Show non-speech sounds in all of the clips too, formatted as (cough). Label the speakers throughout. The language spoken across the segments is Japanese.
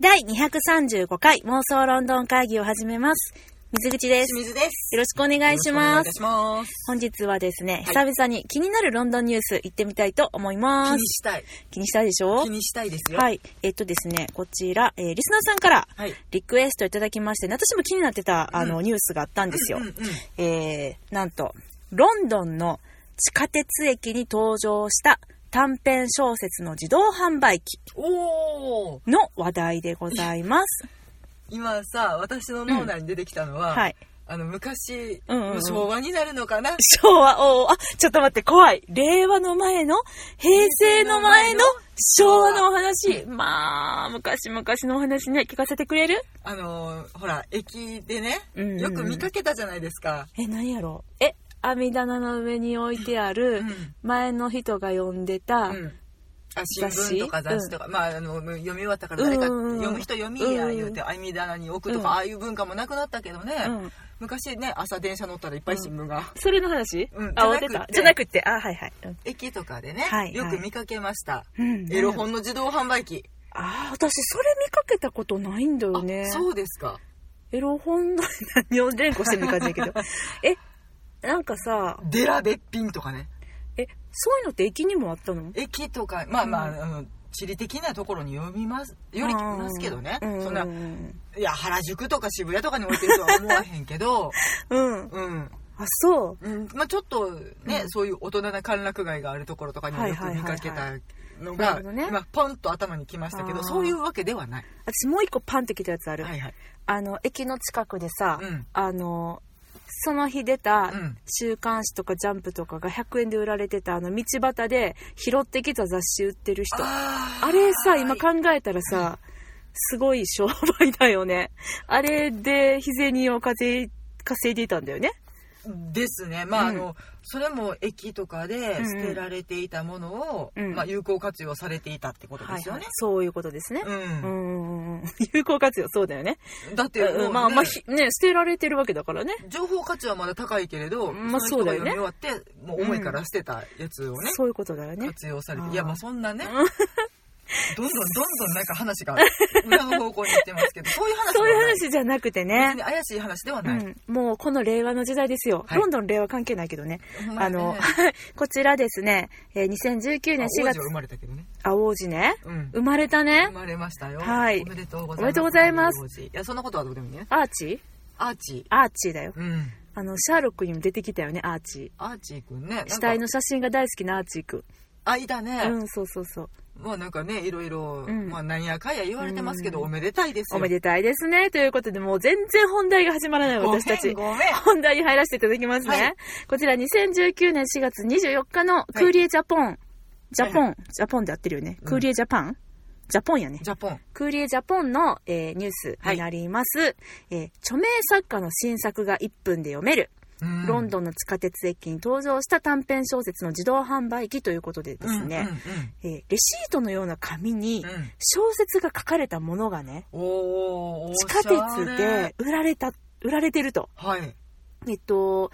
Speaker 1: 第235回妄想ロンドン会議を始めます。水口です。
Speaker 2: 清水です。
Speaker 1: よろしくお願いします
Speaker 2: よろしくお願いします。
Speaker 1: 本日はですね、
Speaker 2: はい
Speaker 1: 久々に気になるロンドンニュース行ってみたいと思いま
Speaker 2: 気
Speaker 1: す。
Speaker 2: にしたい。
Speaker 1: 気にしたいでしょ？
Speaker 2: 気にしたいですよ。。
Speaker 1: はいい。えっとですね、こちら、えーリスナーさんから
Speaker 2: はい。
Speaker 1: リクエストいただきまして、私も気になってた、あの、
Speaker 2: うん
Speaker 1: ニュースがあったんですよ。
Speaker 2: うんうん。
Speaker 1: えー、なんと、ロンドンの地下鉄駅に登場した短編小説の自動販売機
Speaker 2: おー
Speaker 1: の話題でございます。
Speaker 2: 今さ、私の脳内に出てきたのは、
Speaker 1: はい。
Speaker 2: あの、昔、
Speaker 1: うんうんうん
Speaker 2: 昭和になるのかな？
Speaker 1: 昭和、おーあ、ちょっと待って、怖い。令和の前の、平成の前の昭和のお話？まあ、昔々のお話ね、聞かせてくれる？
Speaker 2: あの、ほら、駅でね、
Speaker 1: うんうんうん
Speaker 2: よく見かけたじゃないですか。
Speaker 1: え、何やろえ、網棚の上に置いてある
Speaker 2: うん、
Speaker 1: 前の人が読んでた、
Speaker 2: うん。あ、新聞とか雑誌とか、まあ、あの、読み終わったから誰か
Speaker 1: うんうんうん
Speaker 2: 読む人読みや言うて、網棚に置くとか、
Speaker 1: うん
Speaker 2: ああいう文化もなくなったけどね、
Speaker 1: うん。
Speaker 2: 昔ね、朝電車乗ったらいっぱい新聞が、
Speaker 1: それの話？
Speaker 2: うん
Speaker 1: あ、終わ。じゃ
Speaker 2: な
Speaker 1: なくて、あ、はいはい。うん
Speaker 2: 駅とかでね、
Speaker 1: はい
Speaker 2: よく見かけました。
Speaker 1: うん
Speaker 2: エロ本の自動販売機。
Speaker 1: ああ、私それ見かけたことないんだよね。
Speaker 2: あそうですか。
Speaker 1: エロ本の (laughs) 何を連呼してる感じだけど。え、なんかさ、
Speaker 2: デラべっぴんとかね。
Speaker 1: え、そういうのって駅にもあったの？
Speaker 2: 駅とか、まあまあ、
Speaker 1: うん
Speaker 2: あの、地理的なところに読みます、より聞きますけどね。
Speaker 1: うん
Speaker 2: そんな
Speaker 1: う、ん。
Speaker 2: いや、原宿とか渋谷とかに置いてるとは思わへんけど、
Speaker 1: うん。
Speaker 2: うん。
Speaker 1: あ、そう。
Speaker 2: うん、まあちょっとね、
Speaker 1: うん
Speaker 2: そういう大人な歓楽街があるところとかにはよく見かけたのが今ポンと頭に来ましたけど、そういうわけではない。
Speaker 1: 私もう一個パンってきたやつある。
Speaker 2: はいはい。
Speaker 1: あの、駅の近くでさ、
Speaker 2: うん
Speaker 1: あの、その日出た
Speaker 2: うん
Speaker 1: 週刊誌とかジャンプとかが100円で売られてたあの道端で拾ってきた雑誌売ってる人。あ
Speaker 2: あー
Speaker 1: れさ、今考えたらさ、すごい商売だよね。あれで日銭を稼い稼いでいたんだよね。
Speaker 2: ですね。まあ、
Speaker 1: うん
Speaker 2: あの、それも駅とかで
Speaker 1: うんうん
Speaker 2: 捨てられていたものを、
Speaker 1: うん
Speaker 2: まあ、有効活用されていたってことですよね。
Speaker 1: そういうことですね。
Speaker 2: う。
Speaker 1: うんん。(laughs) 有効活用、そうだよね。
Speaker 2: だってもう、ね、
Speaker 1: まあまあ、ひね、捨てられてるわけだからね。
Speaker 2: 情報価値はまだ高いけれど、
Speaker 1: まあ
Speaker 2: そ
Speaker 1: うだよね
Speaker 2: 終わって、もう重いから捨てたやつをね、
Speaker 1: そういうことだよね。
Speaker 2: 活用されて。いや、まあそんなね、(laughs) どんどんどんどんなんか話が裏の方向に行ってますけど、(laughs) そういう話
Speaker 1: そういう話じゃなくてね。
Speaker 2: 怪しい話ではない。
Speaker 1: うん、もうこの令和の時代ですよ。
Speaker 2: はい
Speaker 1: ロンドン令和関係ないけどね。
Speaker 2: ね
Speaker 1: あの、(laughs) こちらですね、えー2019年4月
Speaker 2: あ王子は、生まれたけどね。
Speaker 1: あ、王子ね。
Speaker 2: うん。
Speaker 1: 生まれたね
Speaker 2: 生。まれましたよ。
Speaker 1: はい
Speaker 2: おめでとうございます。
Speaker 1: おめでとうございます
Speaker 2: いや、そんなことはどうでもいいね。
Speaker 1: アーチ？ー
Speaker 2: アーチ
Speaker 1: アーチーだよ。
Speaker 2: ー。うん。
Speaker 1: あの、シャーロックにも出てきたよね、アーチ
Speaker 2: アーチーくんね。
Speaker 1: 死体の写真が大好きなアーチーくん。
Speaker 2: あ、いたね。
Speaker 1: うん、そうそうそう。
Speaker 2: まあなんかね、いろいろ、
Speaker 1: うん
Speaker 2: まあなんやかんや言われてますけど、
Speaker 1: うん
Speaker 2: おめでたいですよ。
Speaker 1: おめでたいですね。ということで、もう全然本題が始まらない私たち。
Speaker 2: ごめん。
Speaker 1: 本題に入らせていただきますね。
Speaker 2: はい
Speaker 1: こちら2019年4月24日のクーリエジャポン。ジャポン、ジャポンで合ってるよね。
Speaker 2: うん
Speaker 1: クーリエジャパンジャポンやね。
Speaker 2: ジャポン。
Speaker 1: クーリエジャポンの、えーニュースになります、えー著名作家の新作が1分で読める、
Speaker 2: うん
Speaker 1: ロンドンの地下鉄駅に登場した短編小説の自動販売機ということでですね、えーレシートのような紙に。小説が書かれたものがね、地下鉄で。売られた、売られてると。
Speaker 2: はい。
Speaker 1: えっと、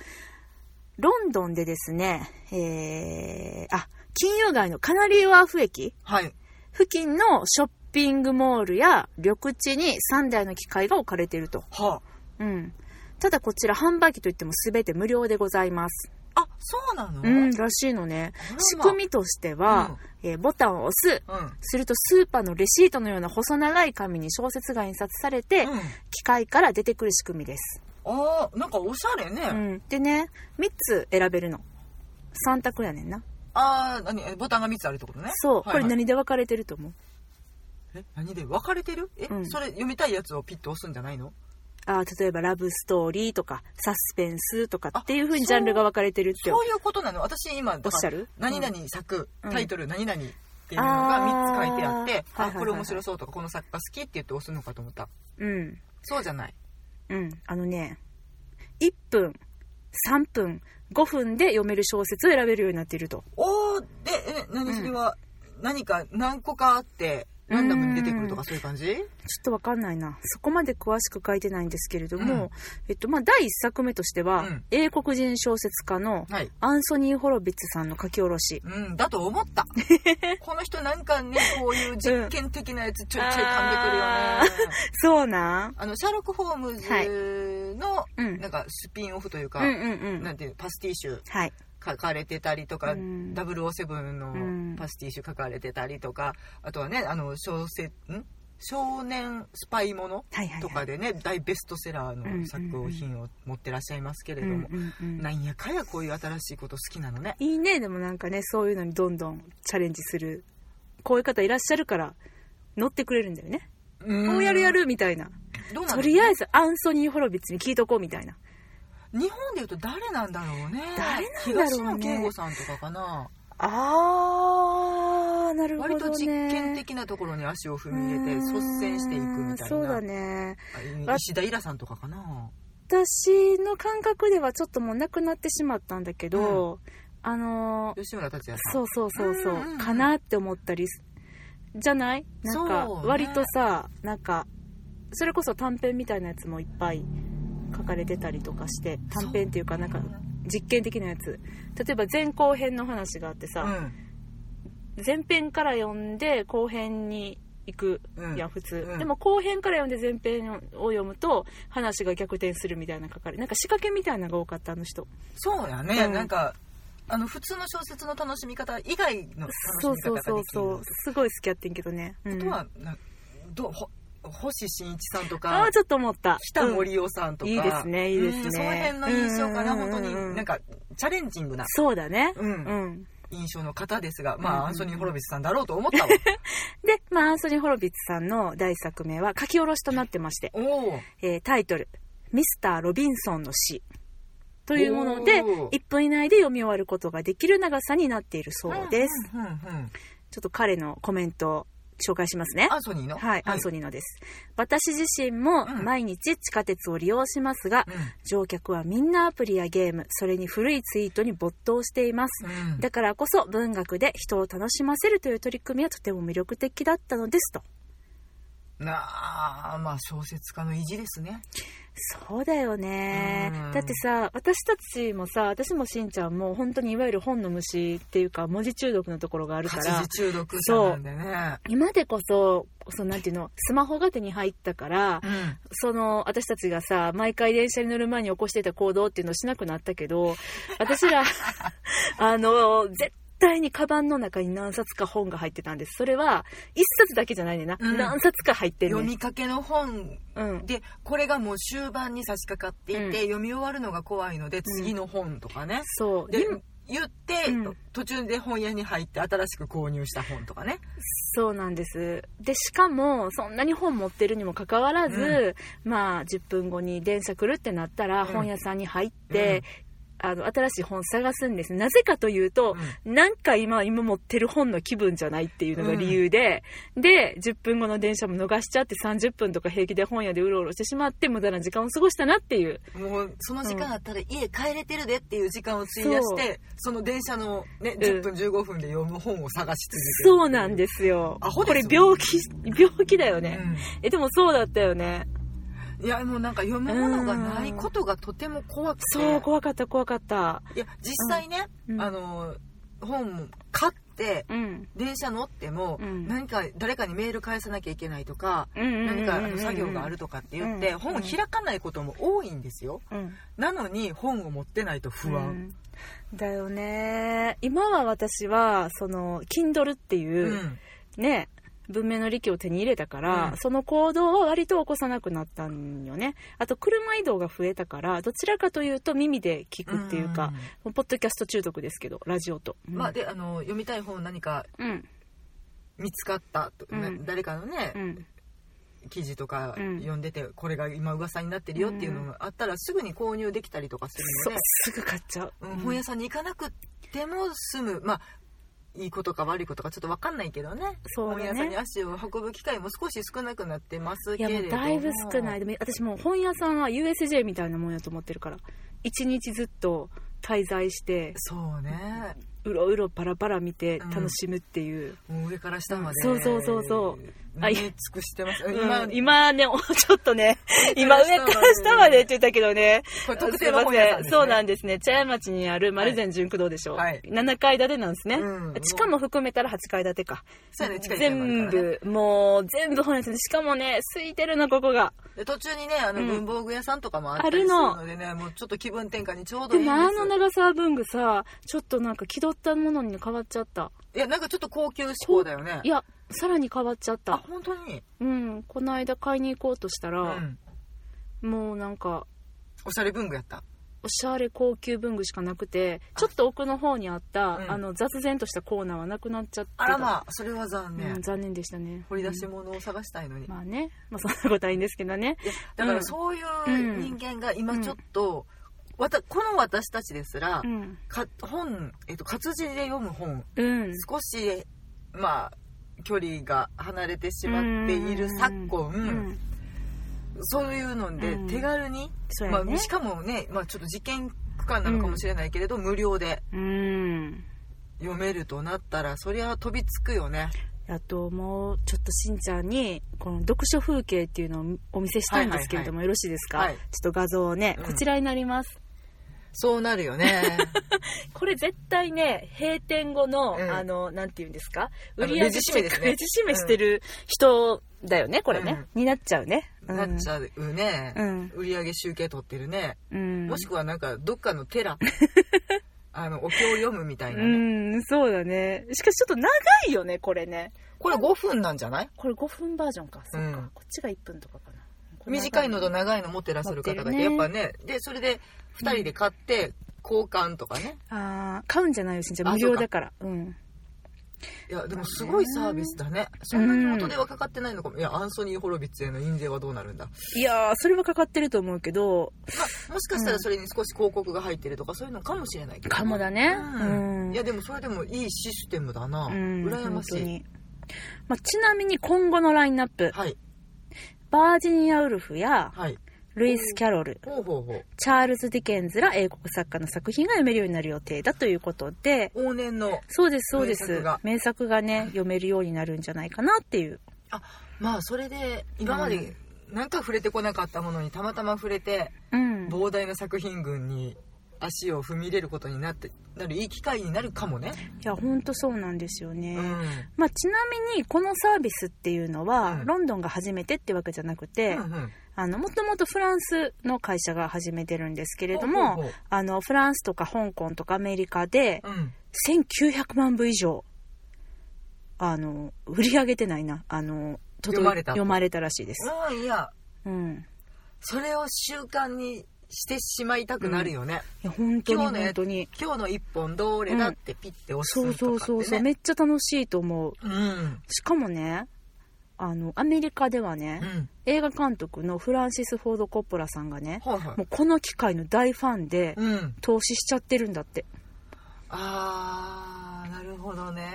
Speaker 1: ロンドンでですね、えー、あ、金融街のカナリーワーフ駅
Speaker 2: はい。
Speaker 1: 付近のショッピングモールや緑地に3台の機械が置かれていると。
Speaker 2: は
Speaker 1: うん。ただこちら販売機といっても全て無料でございます。
Speaker 2: あ。あ、そうなの？
Speaker 1: うん、らしいのね。仕組みとしては、えーボタンを押す。
Speaker 2: うん。
Speaker 1: するとスーパーのレシートのような細長い紙に小説が印刷されて、
Speaker 2: うん。
Speaker 1: 機械から出てくる仕組みです。
Speaker 2: あー、なんかおしゃれ
Speaker 1: う
Speaker 2: ね。
Speaker 1: ん。でね、3つ選べるの。3択やねんな。
Speaker 2: あー、何？えボタンが3つあるってことね？
Speaker 1: そう。
Speaker 2: はいはい
Speaker 1: これ何で分かれてると思う？
Speaker 2: え、何で？分かれてる？え、
Speaker 1: うん
Speaker 2: それ読みたいやつをピッと押すんじゃないの？
Speaker 1: あー例えばラブストーリーとかサスペンスとか
Speaker 2: あ
Speaker 1: っていう風にジャンルが分かれてるって
Speaker 2: そういうことなの私今、
Speaker 1: おっしゃる？
Speaker 2: 何々作、
Speaker 1: うん
Speaker 2: タイトル何々っていうのが3つ書いてあって、
Speaker 1: あ
Speaker 2: これ面白そうとか、この作家好きって言って押すのかと思った。
Speaker 1: うん。
Speaker 2: そうじゃない。
Speaker 1: うん。あのね、1分、3分、5分で読める小説を選べるようになっていると。
Speaker 2: おー、で、え、何それは、何か何個かあって、ランダムに出てくるとかかそういう感じ？
Speaker 1: ちょっとわかんないな。そこまで詳しく書いてないんですけれども、
Speaker 2: うん
Speaker 1: えっと、まあ、第一作目としては、
Speaker 2: うん
Speaker 1: 英国人小説家の
Speaker 2: はい
Speaker 1: アンソニー・ホロビッツさんの書き下ろし。
Speaker 2: うん、だと思った。(laughs) この人なんかね、こういう実験的なやつちょいちょい噛んでくるよ
Speaker 1: あ
Speaker 2: ね。
Speaker 1: そうなん
Speaker 2: あの、シャーロック・ホームズの、
Speaker 1: うん
Speaker 2: なんかスピンオフというか、
Speaker 1: うんうんうん。
Speaker 2: なんていうパスティッシュ
Speaker 1: はい。
Speaker 2: 書かれてたりとか、
Speaker 1: うん
Speaker 2: 007
Speaker 1: うん
Speaker 2: のパスティッシュ書かれてたりとか、あとはね、あの、小説、ん？少年スパイもの
Speaker 1: はいはいはい。
Speaker 2: とかでね、大ベストセラーの作品を持ってらっしゃいますけれども、
Speaker 1: うんうんうん
Speaker 2: なんやかやこういう新しいこと好きなのね。
Speaker 1: いいね、でもなんかね、そういうのにどんどんチャレンジする。こういう方いらっしゃるから、乗ってくれるんだよね。
Speaker 2: うん
Speaker 1: こうやるやるみたいな。
Speaker 2: どうなの
Speaker 1: とりあえず、アンソニー・ホロビッツに聞いとこうみたいな。
Speaker 2: 日本でいうと誰なんだろうね。
Speaker 1: 誰なんだろうね。
Speaker 2: 東野圭吾さんとかかな。
Speaker 1: あー、なるほどね。
Speaker 2: 割と実験的なところに足を踏み入れて率先していくみたいな。
Speaker 1: そうだね。
Speaker 2: あ石田イラさんとかかな。
Speaker 1: 私の感覚ではちょっともうなくなってしまったんだけど、あのー
Speaker 2: 吉村達也さん。
Speaker 1: そうそうそうそう、
Speaker 2: うんうんうん。
Speaker 1: かなって思ったりすじゃない？なんか割とさ、なんかそれこそ短編みたいなやつもいっぱい書かれてたりとかして短編っていうかなんか実験的なやつ。例えば前後編の話があってさ、
Speaker 2: うん。
Speaker 1: 前編から読んで後編に行く。
Speaker 2: うん。
Speaker 1: 普通、
Speaker 2: うん。
Speaker 1: でも後編から読んで前編を読むと話が逆転するみたいな書かれなんか仕掛けみたいなのが多かったあの人。
Speaker 2: そうやね、
Speaker 1: うん。
Speaker 2: なんかあの普通の小説の楽しみ方以外の楽
Speaker 1: そうそう
Speaker 2: しみ方ができる
Speaker 1: そうそうすごい好きやってんけどね、うん。
Speaker 2: あとはなど星新一さんと
Speaker 1: あ
Speaker 2: か
Speaker 1: あちょっと思った。
Speaker 2: 北森夫さんとか、
Speaker 1: いいですねいいですね。
Speaker 2: うんその辺の印象から
Speaker 1: うん。うんうん
Speaker 2: 本当になんかチャレンジングな
Speaker 1: そうだね。
Speaker 2: うん。
Speaker 1: うん。
Speaker 2: 印象の方ですが、ま
Speaker 1: うんうん
Speaker 2: あ、アンソニー・ホロビスさんだろうと思ったわ。(laughs)
Speaker 1: で、まあ、アンソニー・ホロビッツさんの第一作目は書き下ろしとなってまして。えータイトル「ミスター・ロビンソンの詩」というもので
Speaker 2: おー。
Speaker 1: 1分以内で読み終わることができる長さになっているそうです、
Speaker 2: うんうんうんうん。
Speaker 1: ちょっと彼のコメントを紹介しますね。
Speaker 2: アンソニーの？
Speaker 1: はい、アンソニーのです。私自身も
Speaker 2: うん。
Speaker 1: 毎日地下鉄を利用しますが、乗客はみんなアプリやゲームそれに古いツイートに没頭しています。
Speaker 2: うんうん。
Speaker 1: だからこそ文学で人を楽しませるという取り組みはとても魅力的だったのですと。
Speaker 2: なあまあ小説家の意地ですね。
Speaker 1: そうだよね。
Speaker 2: うん。
Speaker 1: だってさ、私たちもさ、私もしんちゃんも本当にいわゆる本の虫っていうか文字中毒のところがあるから。
Speaker 2: 中毒者なんでね。
Speaker 1: 今でこそ、そのなんていうの、スマホが手に入ったから、
Speaker 2: うん。
Speaker 1: その私たちがさ毎回電車に乗る前に起こしていた行動っていうのをしなくなったけど私ら (laughs) あの絶対にカバンの中に何冊か本が入ってたんです。それは一冊だけじゃないねんな、
Speaker 2: うん。
Speaker 1: 何冊か入ってんねん。
Speaker 2: 読みかけの本
Speaker 1: うん、
Speaker 2: でこれがもう終盤に差し掛かっていて、
Speaker 1: うん。
Speaker 2: 読み終わるのが怖いので次の本とかね、で
Speaker 1: そう。今
Speaker 2: 言って、
Speaker 1: うん。
Speaker 2: 途中で本屋に入って新しく購入した本とかね。
Speaker 1: そうなんです。でしかもそんなに本持ってるにもかかわらず、まあ10分後に電車来るってなったら
Speaker 2: うん。
Speaker 1: 本屋さんに入って、あの新しい本探すんです。なぜかというと、
Speaker 2: う
Speaker 1: なんか今今持ってる本の気分じゃないっていうのが理由で、で10分後の電車も逃しちゃって30分とか平気で本屋でうろうろしてしまって無駄な時間を過ごしたなっていう。
Speaker 2: もうその時間あったら家帰れてるでっていう時間を費やして、その電車の、ね、10分15分で読む本を探し続ける
Speaker 1: そうなんですよ。
Speaker 2: アホ
Speaker 1: これ
Speaker 2: ですよ
Speaker 1: 病気病気だよね、えでもそうだったよね。
Speaker 2: うんいやもうなんか読むものがないことがとても怖くて。
Speaker 1: そう怖かった怖かった。
Speaker 2: いや実際ね、
Speaker 1: うん。
Speaker 2: あの本も買って
Speaker 1: うん。
Speaker 2: 電車乗っても、
Speaker 1: うん。
Speaker 2: 何か誰かにメール返さなきゃいけないとか、何かあの作業があるとかって言って、
Speaker 1: うん。
Speaker 2: 本を開かないことも多いんですよ。
Speaker 1: うん。
Speaker 2: なのに本を持ってないと不安、
Speaker 1: うん。だよね。今は私はその Kindle っていうう、
Speaker 2: ん。
Speaker 1: ね文明の利器を手に入れたから、
Speaker 2: うん。
Speaker 1: その行動は割と起こさなくなったんよね。あと車移動が増えたからどちらかというと耳で聞くっていうか、もうポッドキャスト中毒ですけどラジオと、うん。
Speaker 2: まあであの読みたい本何か
Speaker 1: うん。
Speaker 2: 見つかったと、誰かのね、
Speaker 1: うん。
Speaker 2: 記事とか
Speaker 1: うん。
Speaker 2: 読んでて、これが今噂になってるよっていうのがあったらすぐに購入できたりとかするので、
Speaker 1: すぐ買っちゃう、
Speaker 2: うん。本屋さんに行かなくても済む。まあいいことか悪いことかちょっと分かんないけどね。
Speaker 1: そうだね。
Speaker 2: 本屋さんに足を運ぶ機会も少し少なくなってますけれども。
Speaker 1: だいぶ少ない。でも私もう本屋さんは USJ みたいなもんやと思ってるから。一日ずっと滞在して
Speaker 2: そうね。
Speaker 1: うろうろパラパラ見て楽しむっていう、
Speaker 2: もう上から下まで、
Speaker 1: そうそうそうそうあい
Speaker 2: 埋め尽くしてます。
Speaker 1: うん
Speaker 2: 今、
Speaker 1: 今ね、お (laughs) ちょっとね、今上から下までって言ったけどね。
Speaker 2: これ特定の本屋さんね。
Speaker 1: そうなんですね。茶屋町にある丸善純駆動でしょ。
Speaker 2: はい
Speaker 1: 7階建てなんですね。
Speaker 2: うん
Speaker 1: 地下も含めたら8階建てか。
Speaker 2: そうやね、近い近い
Speaker 1: 全部、もう、全部本屋さんで、しかもね、空いてるの、ここが。
Speaker 2: で途中にね、あの、
Speaker 1: うん
Speaker 2: 文房具屋さんとかもあったりするのでね、もうちょっと気分転換にちょうどいいんです
Speaker 1: あの長沢文具さ、ちょっとなんか気取ったものに変わっちゃった。
Speaker 2: いや、なんかちょっと高級志向だよね
Speaker 1: い。や、さらに変わっちゃっ
Speaker 2: あ、
Speaker 1: た。
Speaker 2: 本当に？
Speaker 1: うん、この間買いに行こうとした
Speaker 2: う
Speaker 1: ら、
Speaker 2: ん。
Speaker 1: もうなんか、
Speaker 2: おしゃれ文具やった？
Speaker 1: おしゃれ高級文具しかなくてちょっと奥の方にあった
Speaker 2: うん
Speaker 1: あの雑然としたコーナーはなくなっちゃってた
Speaker 2: あらまあ、それは残念。
Speaker 1: うん、残念でしたね
Speaker 2: 掘り出し物を探したいのに。
Speaker 1: まあね、まあ、そんなことはいいんですけどね
Speaker 2: いやだからそういう人間が今ちょっと、わたこの私たちですら、
Speaker 1: うん。
Speaker 2: か本、えっと、活字で読む本
Speaker 1: うん。
Speaker 2: 少しまあ距離が離れてしまっている昨今、
Speaker 1: うん。
Speaker 2: そういうので
Speaker 1: うん。
Speaker 2: 手軽に、
Speaker 1: ね。
Speaker 2: まあ、しかもね、まあ、ちょっと事件区間なのかもしれないけれど、無料で
Speaker 1: うん。
Speaker 2: 読めるとなったらそりゃ飛びつくよね。
Speaker 1: あともう。ちょっとしんちゃんにこの読書風景っていうのをお見せしたいんですけれども、よろしいですか、
Speaker 2: はい。
Speaker 1: ちょっと画像をね
Speaker 2: うん。
Speaker 1: こちらになります、
Speaker 2: そうなるよね。(laughs)
Speaker 1: これ絶対ね閉店後の、
Speaker 2: うん。
Speaker 1: あのなんていうんですか？売り上げ
Speaker 2: レジ締めですね。
Speaker 1: レジ締めしてる人だよねこれね、になっちゃうね、うん。
Speaker 2: なっちゃうね、
Speaker 1: うん。
Speaker 2: 売り上げ集計取ってるね、
Speaker 1: うん。
Speaker 2: もしくはなんかどっかの寺。(laughs) あのお経を読むみたいな
Speaker 1: う
Speaker 2: ね、
Speaker 1: ん、そうだね。しかしちょっと長いよね、これね。
Speaker 2: これ5分なんじゃない？
Speaker 1: これ5分バージョンか。そっか。
Speaker 2: うん。
Speaker 1: こっちが1分とかかな。
Speaker 2: 短いのと長いの持ってらっしゃる方がいて、や
Speaker 1: 持っ
Speaker 2: ぱね。でそれで2人で買って交換とかね。
Speaker 1: あー買うんじゃないよ、しんちゃ無料だから。うん。
Speaker 2: いやでもすごいサービスだね。そんなに元ではかかってないのかも。いやアンソニー・ホロビッツへの印税はどうなるんだ、
Speaker 1: いやー、それはかかってると思うけど、
Speaker 2: まあ、もしかしたらそれに少し広告が入ってるとかそういうのかもしれないけど、
Speaker 1: かもだね。
Speaker 2: うん。
Speaker 1: うん。
Speaker 2: いやでもそれでもいいシステムだな、
Speaker 1: うん、
Speaker 2: 羨ましい。
Speaker 1: 本当に。まあ、ちなみに今後のラインナップ、
Speaker 2: はい。
Speaker 1: バージニア・ウルフや
Speaker 2: はい
Speaker 1: ルイス・キャロル、
Speaker 2: ほうほうほう。
Speaker 1: チャールズ・ディケンズら英国作家の作品が読めるようになる予定だということで、
Speaker 2: 往年の
Speaker 1: そうです、そうです。
Speaker 2: 名作が。
Speaker 1: ね、読めるようになるんじゃないかなっていう。
Speaker 2: あまあそれで今までなん。か触れてこなかったものにたまたま触れて
Speaker 1: うん。
Speaker 2: 膨大な作品群に足を踏み入れることになってなるいい機会になるかもね、
Speaker 1: いや、ほんとそうなんですよね。
Speaker 2: うん。
Speaker 1: まあ、ちなみに、このサービスっていうのは、
Speaker 2: うん。
Speaker 1: ロンドンが初めてってわけじゃなくて、
Speaker 2: うんうん
Speaker 1: あの、もともとフランスの会社が始めてるんですけれども、
Speaker 2: ほうほう
Speaker 1: あの、フランスとか香港とかアメリカで、
Speaker 2: うん。
Speaker 1: 1900万部以上、あの、売り上げてないな、あの、
Speaker 2: 読まれたと。
Speaker 1: 読まれたらしいです。
Speaker 2: ああいや。
Speaker 1: うん。
Speaker 2: それを習慣にしてしまいたくなるよね、
Speaker 1: いや、本当に
Speaker 2: 今日のや
Speaker 1: 本当に。
Speaker 2: 今日の一本どれだってピッて押す
Speaker 1: そう
Speaker 2: とかって、ね、
Speaker 1: そうそうそう、めっちゃ楽しいと思う。
Speaker 2: うん。
Speaker 1: しかもね、あの、アメリカではね、
Speaker 2: うん。
Speaker 1: 映画監督のフランシス・フォード・コッポラさんがね、
Speaker 2: はいはい。
Speaker 1: もうこの機械の大ファンで、
Speaker 2: うん。
Speaker 1: 投資しちゃってるんだって。
Speaker 2: あーなるほどね、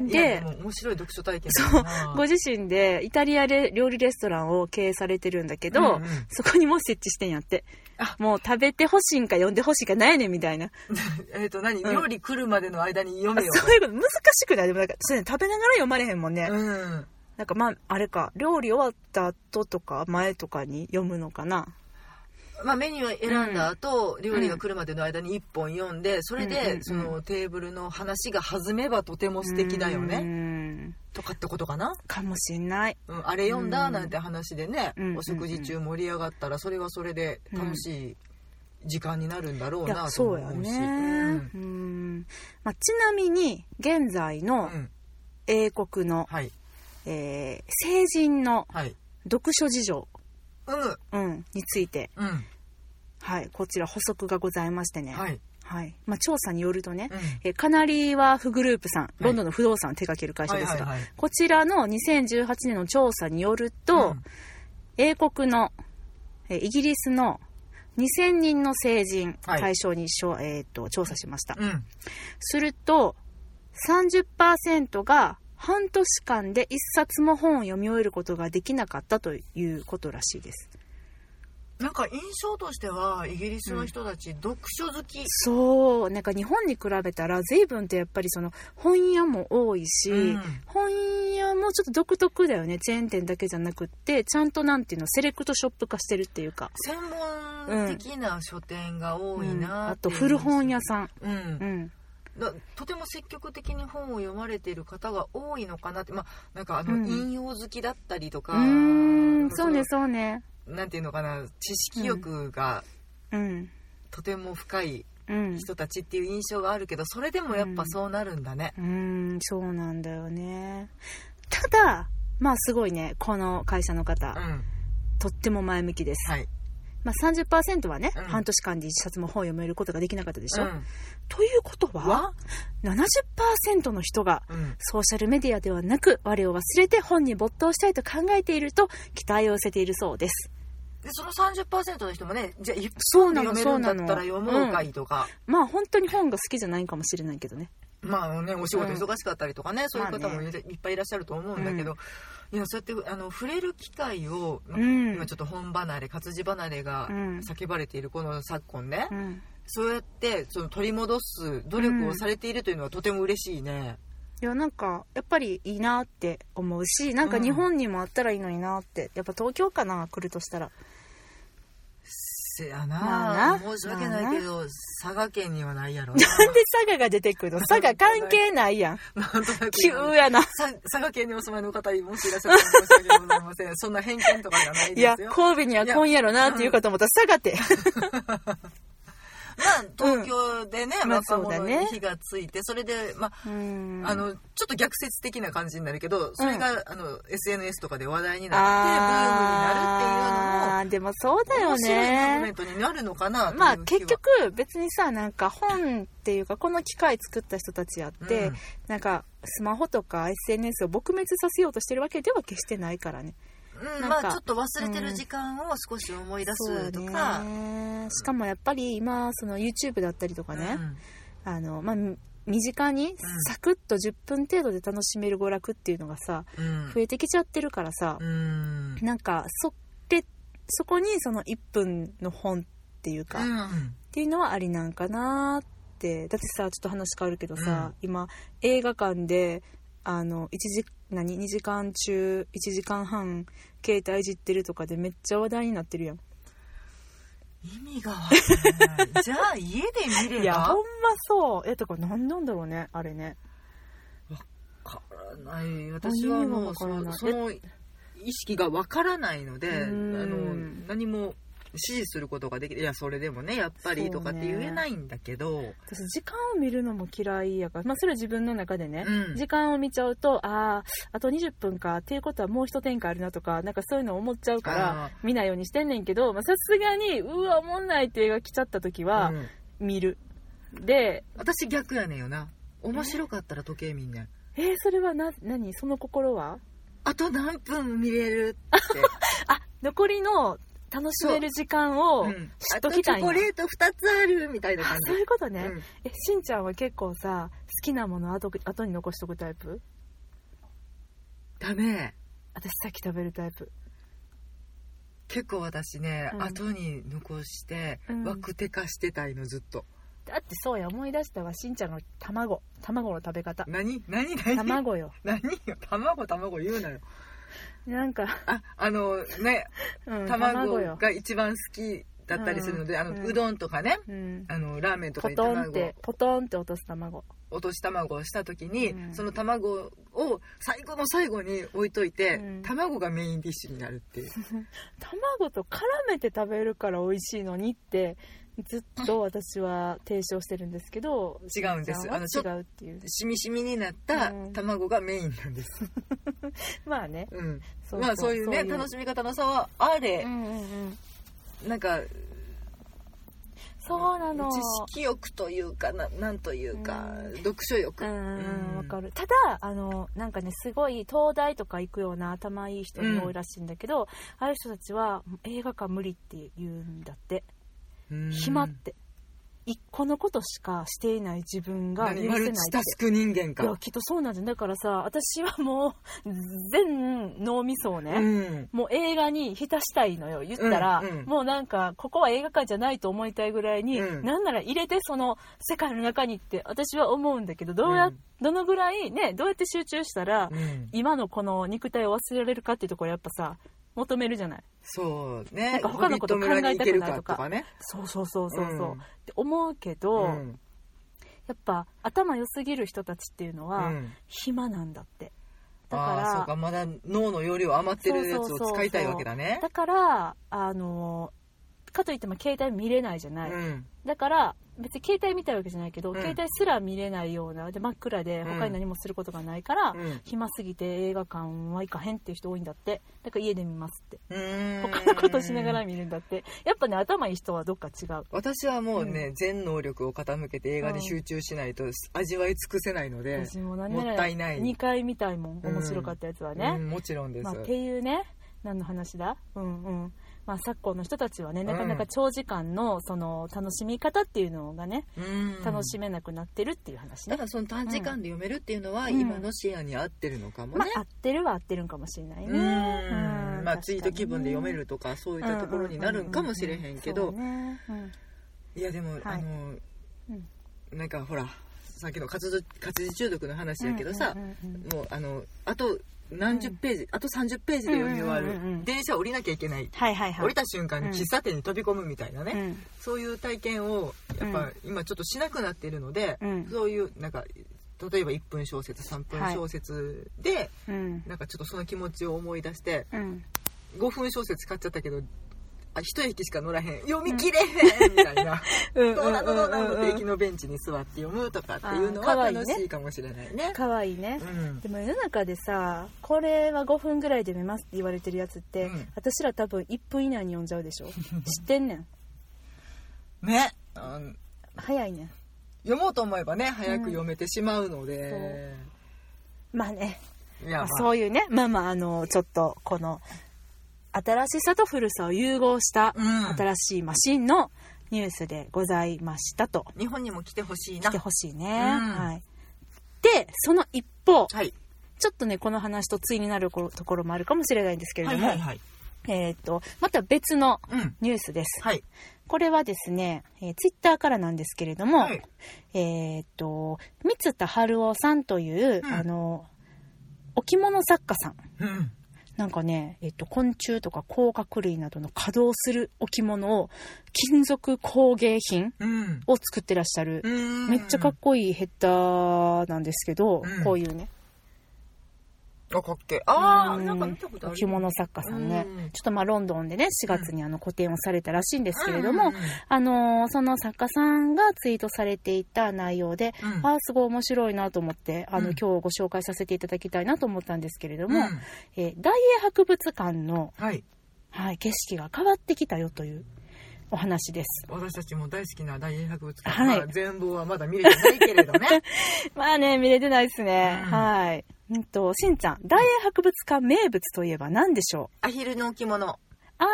Speaker 1: うん。で
Speaker 2: も面白い読書体験
Speaker 1: そうご自身でイタリアで料理レストランを経営されてるんだけど、
Speaker 2: うんうん。
Speaker 1: そこにも設置してんやって。
Speaker 2: あ。
Speaker 1: もう食べてほしいんか読んでほしいかないねんみたいな。(laughs)
Speaker 2: えっと何、
Speaker 1: うん。
Speaker 2: 料理来るまでの間に読
Speaker 1: あ
Speaker 2: めよ。
Speaker 1: そういうこと。難しくない？でもなんか、それね食べながら読まれへんもんね。
Speaker 2: うん
Speaker 1: なんかまあ、あれか、料理終わった後とか前とかに読むのかな？
Speaker 2: まあ、メニューを選んだ後、料理が来るまでの間に1本読んでそれ
Speaker 1: うんうん
Speaker 2: で
Speaker 1: うん
Speaker 2: そのテーブルの話が弾めばとても素敵だよ
Speaker 1: う
Speaker 2: ね
Speaker 1: ん
Speaker 2: とかってことかな、
Speaker 1: かもしんない。
Speaker 2: うん、あれ読んだなんて話でね、
Speaker 1: うん
Speaker 2: お食事中盛り上がったらそれはそれで楽しい時間になるんだろうなと
Speaker 1: そうや
Speaker 2: 思うし
Speaker 1: ね。うん。まあ、ちなみに、現在
Speaker 2: うん
Speaker 1: の
Speaker 2: うん
Speaker 1: 英国の、
Speaker 2: はい
Speaker 1: えー成人の
Speaker 2: はい。
Speaker 1: 読書事情、
Speaker 2: うむ
Speaker 1: うん、について、
Speaker 2: うん。
Speaker 1: はい、こちら補足がございましてね。
Speaker 2: はい。
Speaker 1: はい。まあ、調査によるとね、
Speaker 2: うん。
Speaker 1: えーカナリーワーフグループさん、ロンドンの不動産を手掛ける会社ですが、
Speaker 2: はいはいはい。
Speaker 1: こちらの2018年の調査によると、
Speaker 2: うん。
Speaker 1: 英国の、えーイギリスの2000人の成人
Speaker 2: はい。
Speaker 1: 対象にしょ、えーと調査しました。
Speaker 2: うん。
Speaker 1: すると、30%が半年間で一冊も本を読み終えることができなかったということらしいです。
Speaker 2: なんか印象としてはイギリスの人たち、読書好き。
Speaker 1: そう。なんか日本に比べたら随分とやっぱりその本屋も多いし、
Speaker 2: うん。
Speaker 1: 本屋もちょっと独特だよね。チェーン店だけじゃなくってちゃんとなんていうのセレクトショップ化してるっていうか。
Speaker 2: 専門的な書店が多い
Speaker 1: うん。
Speaker 2: な
Speaker 1: あと古本屋さん。
Speaker 2: うん。
Speaker 1: うん。
Speaker 2: だとても積極的に本を読まれている方が多いのかなってまあなんかあの、
Speaker 1: うん。
Speaker 2: 引用好きだったりと
Speaker 1: う
Speaker 2: か
Speaker 1: ーんそうねそうね。
Speaker 2: のなんていうのかな知識欲が
Speaker 1: うん。
Speaker 2: とても深い
Speaker 1: うん。
Speaker 2: 人たちっていう印象があるけどそれでもやっぱそうなるんだね、
Speaker 1: うーんそうなんだよね。ただまあすごいねこの会社の方、
Speaker 2: うん。
Speaker 1: とっても前向きです、
Speaker 2: はい、
Speaker 1: まあ、30%はね、
Speaker 2: うん。
Speaker 1: 半年間で一冊も本を読めることができなかったでしょ、
Speaker 2: うん。
Speaker 1: ということは
Speaker 2: は
Speaker 1: ？70%の人が
Speaker 2: うん。
Speaker 1: ソーシャルメディアではなく我を忘れて本に没頭したいと考えていると期待を寄せているそうです。
Speaker 2: でその30%の人もねじゃあ1
Speaker 1: そうなの
Speaker 2: 分で読めるんだったら読もうかいとか、
Speaker 1: まあ本当に本が好きじゃないかもしれないけどね
Speaker 2: まあねお仕事忙しかったりとかね、そういう方
Speaker 1: まあね。
Speaker 2: もいっぱいいらっしゃると思うんだけど、いやそうやってあの触れる機会を、
Speaker 1: うん。
Speaker 2: 今ちょっと本離れ活字離れが
Speaker 1: うん。
Speaker 2: 叫ばれているこの昨今ね、
Speaker 1: うん。
Speaker 2: そうやってその取り戻す努力をされているというのはとても嬉しいね、
Speaker 1: いやなんかやっぱりいいなって思うしなんか日本にもあったらいいのになってやっぱ東京かな来るとしたら
Speaker 2: せやな,、
Speaker 1: まあな。
Speaker 2: 申し訳ないけど、佐賀県にはないやろ。な
Speaker 1: なんで佐賀が出てくるの？(laughs) 佐賀関係ないやん。
Speaker 2: なんとなく
Speaker 1: 急やな。
Speaker 2: さ佐賀県にお住まいの方もしいらっしゃったら申し訳ございません。(laughs) そんな偏見とかじゃない
Speaker 1: いや
Speaker 2: ですよ。
Speaker 1: 神戸には今やろなって言うかと思ったら佐賀って
Speaker 2: まあ東京でね、
Speaker 1: まあ
Speaker 2: 若
Speaker 1: そうだね。
Speaker 2: 者に火がついてそれでまあ
Speaker 1: うん。
Speaker 2: あのちょっと逆説的な感じになるけどそれが、あの SNS とかで話題になってブームになるっていうのも
Speaker 1: あー。でもそうだよ
Speaker 2: 面白いムーブメ
Speaker 1: ね
Speaker 2: ントになるのかなという気は
Speaker 1: まあ結局別にさなんか本っていうかこの機械作った人たちやって、
Speaker 2: うん。
Speaker 1: なんかスマホとか SNS を撲滅させようとしてるわけでは決してないからね
Speaker 2: うん。まあちょっと忘れてる時間を少し思い出すとか、
Speaker 1: ね。しかもやっぱり今その YouTube だったりとかね、あのまあみ身近にサクッと10分程度で楽しめる娯楽っていうのがさ
Speaker 2: うん。うん
Speaker 1: 増えてきちゃってるからさ、
Speaker 2: うん。
Speaker 1: なんかそれそこにその1分の本っていうか、っ
Speaker 2: うん。
Speaker 1: ていうのはありなんかなって。だってさちょっと話変わるけどさ、今映画館であの1時何？2時間中1時間半携帯いじってるとかでめっちゃ話題になってるやん。
Speaker 2: 意味がわからない。(laughs) じゃあ家で見れば？
Speaker 1: いやほんまそう。えとか何なんだろうねあれね。
Speaker 2: わからない。私はもうその意識がわからないのであ
Speaker 1: うん。
Speaker 2: の何も指示することができいやそれでもねやっぱりとかって言えないんだけど、
Speaker 1: 私時間を見るのも嫌いやから、まあ、それは自分の中でね、
Speaker 2: うん。
Speaker 1: 時間を見ちゃうとあああと20分かっていうことはもう一展開あるなとかなんかそういうの思っちゃうか
Speaker 2: あ
Speaker 1: ら見ないようにしてんねんけどまあさすがにうわおもんないって映画来ちゃった時は
Speaker 2: うん。
Speaker 1: 見る、で
Speaker 2: 私逆やねんよな。面白かったら時計見んねん。
Speaker 1: えーそれはな何？その心は？
Speaker 2: あと何分見れるって。(laughs)
Speaker 1: あ残りの楽しめる時間を
Speaker 2: う。ん。
Speaker 1: 知っ
Speaker 2: あ
Speaker 1: ときたいんや
Speaker 2: ョコレート2つあるみたいな感じ。
Speaker 1: そういうことね、
Speaker 2: うん。
Speaker 1: えしんちゃんは結構さ好きなもの後後に残しとくタイプ？
Speaker 2: ダメ。
Speaker 1: 私先食べるタイプ。
Speaker 2: 結構私ね、
Speaker 1: うん。
Speaker 2: 後に残して、
Speaker 1: うん。
Speaker 2: ワクテカしてたいのずっと。
Speaker 1: だってそうや。思い出したわ。しんちゃんの卵。卵の食べ方。
Speaker 2: 何？何？何？
Speaker 1: 卵よ。(laughs)
Speaker 2: 何よ？卵卵言うなよ
Speaker 1: なんか、
Speaker 2: ああのね
Speaker 1: うん、
Speaker 2: 卵
Speaker 1: よ、
Speaker 2: が一番好きだったりするので、あの
Speaker 1: うん。
Speaker 2: うどんとかね。
Speaker 1: うん、
Speaker 2: あのラーメンとか
Speaker 1: ポ
Speaker 2: に卵
Speaker 1: トンってポトンって落とす卵。
Speaker 2: 落とし卵をした時に、
Speaker 1: うん。
Speaker 2: その卵を最後の最後に置いといて、
Speaker 1: うん。
Speaker 2: 卵がメインディッシュになるっていう。(laughs)
Speaker 1: 卵と絡めて食べるから美味しいのにってずっと私は提唱してるんですけど
Speaker 2: 違うんです。あの
Speaker 1: 違うっていう。
Speaker 2: しみしみになった
Speaker 1: うん。
Speaker 2: 卵がメインなんです、(laughs) (laughs)
Speaker 1: まあね。
Speaker 2: うん。
Speaker 1: そう
Speaker 2: まあそういうね楽しみ方の差はあれ。
Speaker 1: う、んうんうん。
Speaker 2: なんか
Speaker 1: そうなの。
Speaker 2: 知識欲というかななんというか、
Speaker 1: うん。
Speaker 2: 読書欲、
Speaker 1: うんうん
Speaker 2: うん。
Speaker 1: わかる。ただあのなんかねすごい東大とか行くような頭いい人に多いらしいんだけど、ああいう人たちは映画館無理って言うんだって。
Speaker 2: うん。
Speaker 1: 暇って一個のことしかしていない自分が許せないって。
Speaker 2: チタスク人間
Speaker 1: いや
Speaker 2: か
Speaker 1: きっとそうなんじゃんだからさ私はもう全脳みそをね、
Speaker 2: うん。
Speaker 1: もう映画に浸したいのよ。言ったら、
Speaker 2: うんうん。
Speaker 1: もうなんかここは映画館じゃないと思いたいぐらいに、
Speaker 2: うん。
Speaker 1: なんなら入れてその世界の中にって私は思うんだけどどうや、
Speaker 2: うん。
Speaker 1: どのぐらいねどうやって集中したら、
Speaker 2: うん。
Speaker 1: 今のこの肉体を忘れられるかっていうところやっぱさ求めるじゃない。
Speaker 2: そうね。
Speaker 1: なんか他のこと考えたくないとか。
Speaker 2: とかね。
Speaker 1: そうそうそうそうそう、
Speaker 2: うん。
Speaker 1: って思うけど、
Speaker 2: うん。
Speaker 1: やっぱ頭良すぎる人たちっていうのは、
Speaker 2: うん。
Speaker 1: 暇なんだって。だ
Speaker 2: ああそう
Speaker 1: か。
Speaker 2: かまだ脳の容量余ってるやつを使いたいわけだね。
Speaker 1: らだからあのかといっても携帯見れないじゃない、
Speaker 2: うん。
Speaker 1: だから別に携帯見たいわけじゃないけど、
Speaker 2: うん。
Speaker 1: 携帯すら見れないようなで真っ暗で他に何もすることがないから、
Speaker 2: うん。
Speaker 1: 暇すぎて映画館は行かへんっていう人多いんだって。だから家で見ますって。他のことしながら見るんだって。やっぱね頭いい人はどっか違う。
Speaker 2: 私はもうね、全能力を傾けて映画に集中しないと味わい尽くせないので、
Speaker 1: 私も
Speaker 2: も
Speaker 1: ら
Speaker 2: ったいない。
Speaker 1: 2回見たいもん面白かったやつはね、
Speaker 2: うんもちろんです、
Speaker 1: まあ、っていうね。何の話だ？うんうんまあ昨今の人たちはねなかなか長時間のその楽しみ方っていうのがね、
Speaker 2: うん。
Speaker 1: 楽しめなくなってるっていう話ね。
Speaker 2: だからその短時間で読めるっていうのは、
Speaker 1: うん。
Speaker 2: 今の視野に合ってるのかもね、
Speaker 1: まあ合ってるは合ってるんかもしれないね。
Speaker 2: うん。
Speaker 1: うん。
Speaker 2: まあツイート気分で読めるとかそういったところになるんかもしれへんけど、いやでも、あの、なんかほらさっきの活字中毒の話やけどさもうあのあと何十ページ、あと30ページで読み終わる、電車降りなきゃいけない、
Speaker 1: はいはいはい。
Speaker 2: 降りた瞬間に喫茶店に飛び込むみたいなね、
Speaker 1: うん。
Speaker 2: そういう体験をやっぱ今ちょっとしなくなっているので、
Speaker 1: うん。
Speaker 2: そういうなんか例えば1分小説3分小説で、
Speaker 1: うん。
Speaker 2: なんかちょっとその気持ちを思い出して
Speaker 1: うん。
Speaker 2: 5分小説買っちゃったけどあ一駅しか乗らへん。読み切れへんみたいな。(laughs)
Speaker 1: うん
Speaker 2: どうなのどうなの駅のベンチに座って読むとかっていうのは楽しいかもしれないね。
Speaker 1: かわいいね。
Speaker 2: うん。
Speaker 1: でも世の中でさこれは5分ぐらいで見ますって言われてるやつって、
Speaker 2: うん。
Speaker 1: 私ら多分1分以内に読んじゃうでしょ。(laughs) 知ってんねん。
Speaker 2: ね、うん
Speaker 1: 早いね。ん
Speaker 2: 読もうと思えばね早く読めてしまうので、
Speaker 1: まあね、まあ
Speaker 2: いやまあ。
Speaker 1: そういうね。まあまああのちょっとこの新しさと古さを融合した
Speaker 2: うん。
Speaker 1: 新しいマシンのニュースでございましたと。
Speaker 2: 日本にも来てほしいな。
Speaker 1: 来てほしいね、
Speaker 2: うん。
Speaker 1: はい。でその一方
Speaker 2: はい。
Speaker 1: ちょっとねこの話と対になるところもあるかもしれないんですけれども、
Speaker 2: はいはいはい。
Speaker 1: えっ、とまた別の
Speaker 2: うん。
Speaker 1: ニュースです。
Speaker 2: はい。
Speaker 1: これはですね、えー、ツイッターからなんですけれども、
Speaker 2: はい。
Speaker 1: えっ、と三田春夫さんという、
Speaker 2: うん。
Speaker 1: あの置物作家さん。
Speaker 2: うん
Speaker 1: なんかね、えっと、昆虫とか甲殻類などの稼働する置物を金属工芸品
Speaker 2: うん。
Speaker 1: を作ってらっしゃる、
Speaker 2: うん。
Speaker 1: めっちゃかっこいいヘッダーなんですけど、
Speaker 2: うん。
Speaker 1: こういうね
Speaker 2: あかっけえ。あ
Speaker 1: うん。
Speaker 2: ーなんか見たことある。
Speaker 1: 置物作家さんね、
Speaker 2: うん。
Speaker 1: ちょっとまあロンドンでね4月にあの個展をされたらしいんですけれども、あのーその作家さんがツイートされていた内容で、
Speaker 2: うん。
Speaker 1: あーすごい面白いなと思ってあの、
Speaker 2: うん。
Speaker 1: 今日ご紹介させていただきたいなと思ったんですけれども、
Speaker 2: うん。
Speaker 1: えー大英博物館の、
Speaker 2: はい。
Speaker 1: はい、景色が変わってきたよというお話です。
Speaker 2: 私たちも大好きな大英博物館、
Speaker 1: はい
Speaker 2: まあ全貌はまだ見れてないけれどね (laughs)
Speaker 1: まあね、見れてないですね。
Speaker 2: うん
Speaker 1: はい。うんと、しんちゃん、大英博物館名物といえば何でしょう？
Speaker 2: アヒルの置物
Speaker 1: あ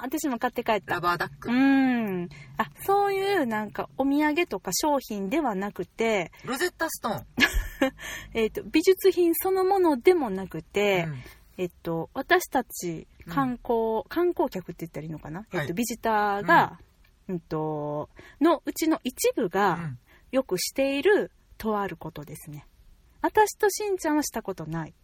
Speaker 1: ー、私も買って帰った
Speaker 2: rubber duck、
Speaker 1: うーん。あ、そういうなんかお土産とか商品ではなくて、
Speaker 2: ロゼッタストーン、(laughs)
Speaker 1: えっ、と、美術品そのものでもなくて、
Speaker 2: うん
Speaker 1: えっと、私たち
Speaker 2: うん
Speaker 1: 観光、観光客って言ったらいいのかな、
Speaker 2: はい
Speaker 1: えっと、ビジターが、うんと、のうちの一部が
Speaker 2: うん
Speaker 1: よくしているとあることですね。私としんちゃんはしたことない。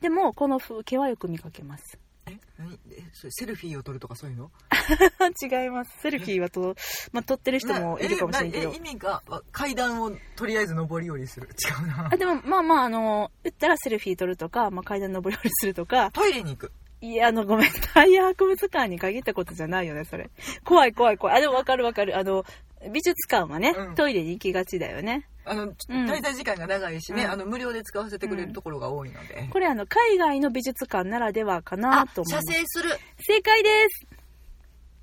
Speaker 1: でも、この風景はよく見かけます。
Speaker 2: え何えそれセルフィーを撮るとかそういうの？(laughs)
Speaker 1: 違います。セルフィーはと、まあ、撮ってる人もいるかもしれんけど
Speaker 2: なえ。意味がわ階段をとりあえず上り下りする違うな
Speaker 1: あでも、まあまあ、あの、言ったらセルフィー撮るとか、まあ、階段登り降りするとか、
Speaker 2: トイレに行く
Speaker 1: いや、あの、ごめん、タイヤ博物館に限ったことじゃないよね、それ。怖い怖い怖い。あ、でもわかるわかる。あの、美術館はね、
Speaker 2: うん
Speaker 1: トイレに行きがちだよね。
Speaker 2: あの、滞在時間が長いしね、
Speaker 1: うん
Speaker 2: あの無料で使わせてくれるところが多いので、
Speaker 1: これあの、海外の美術館ならではかなと思
Speaker 2: 射
Speaker 1: う。
Speaker 2: 精する
Speaker 1: 正解です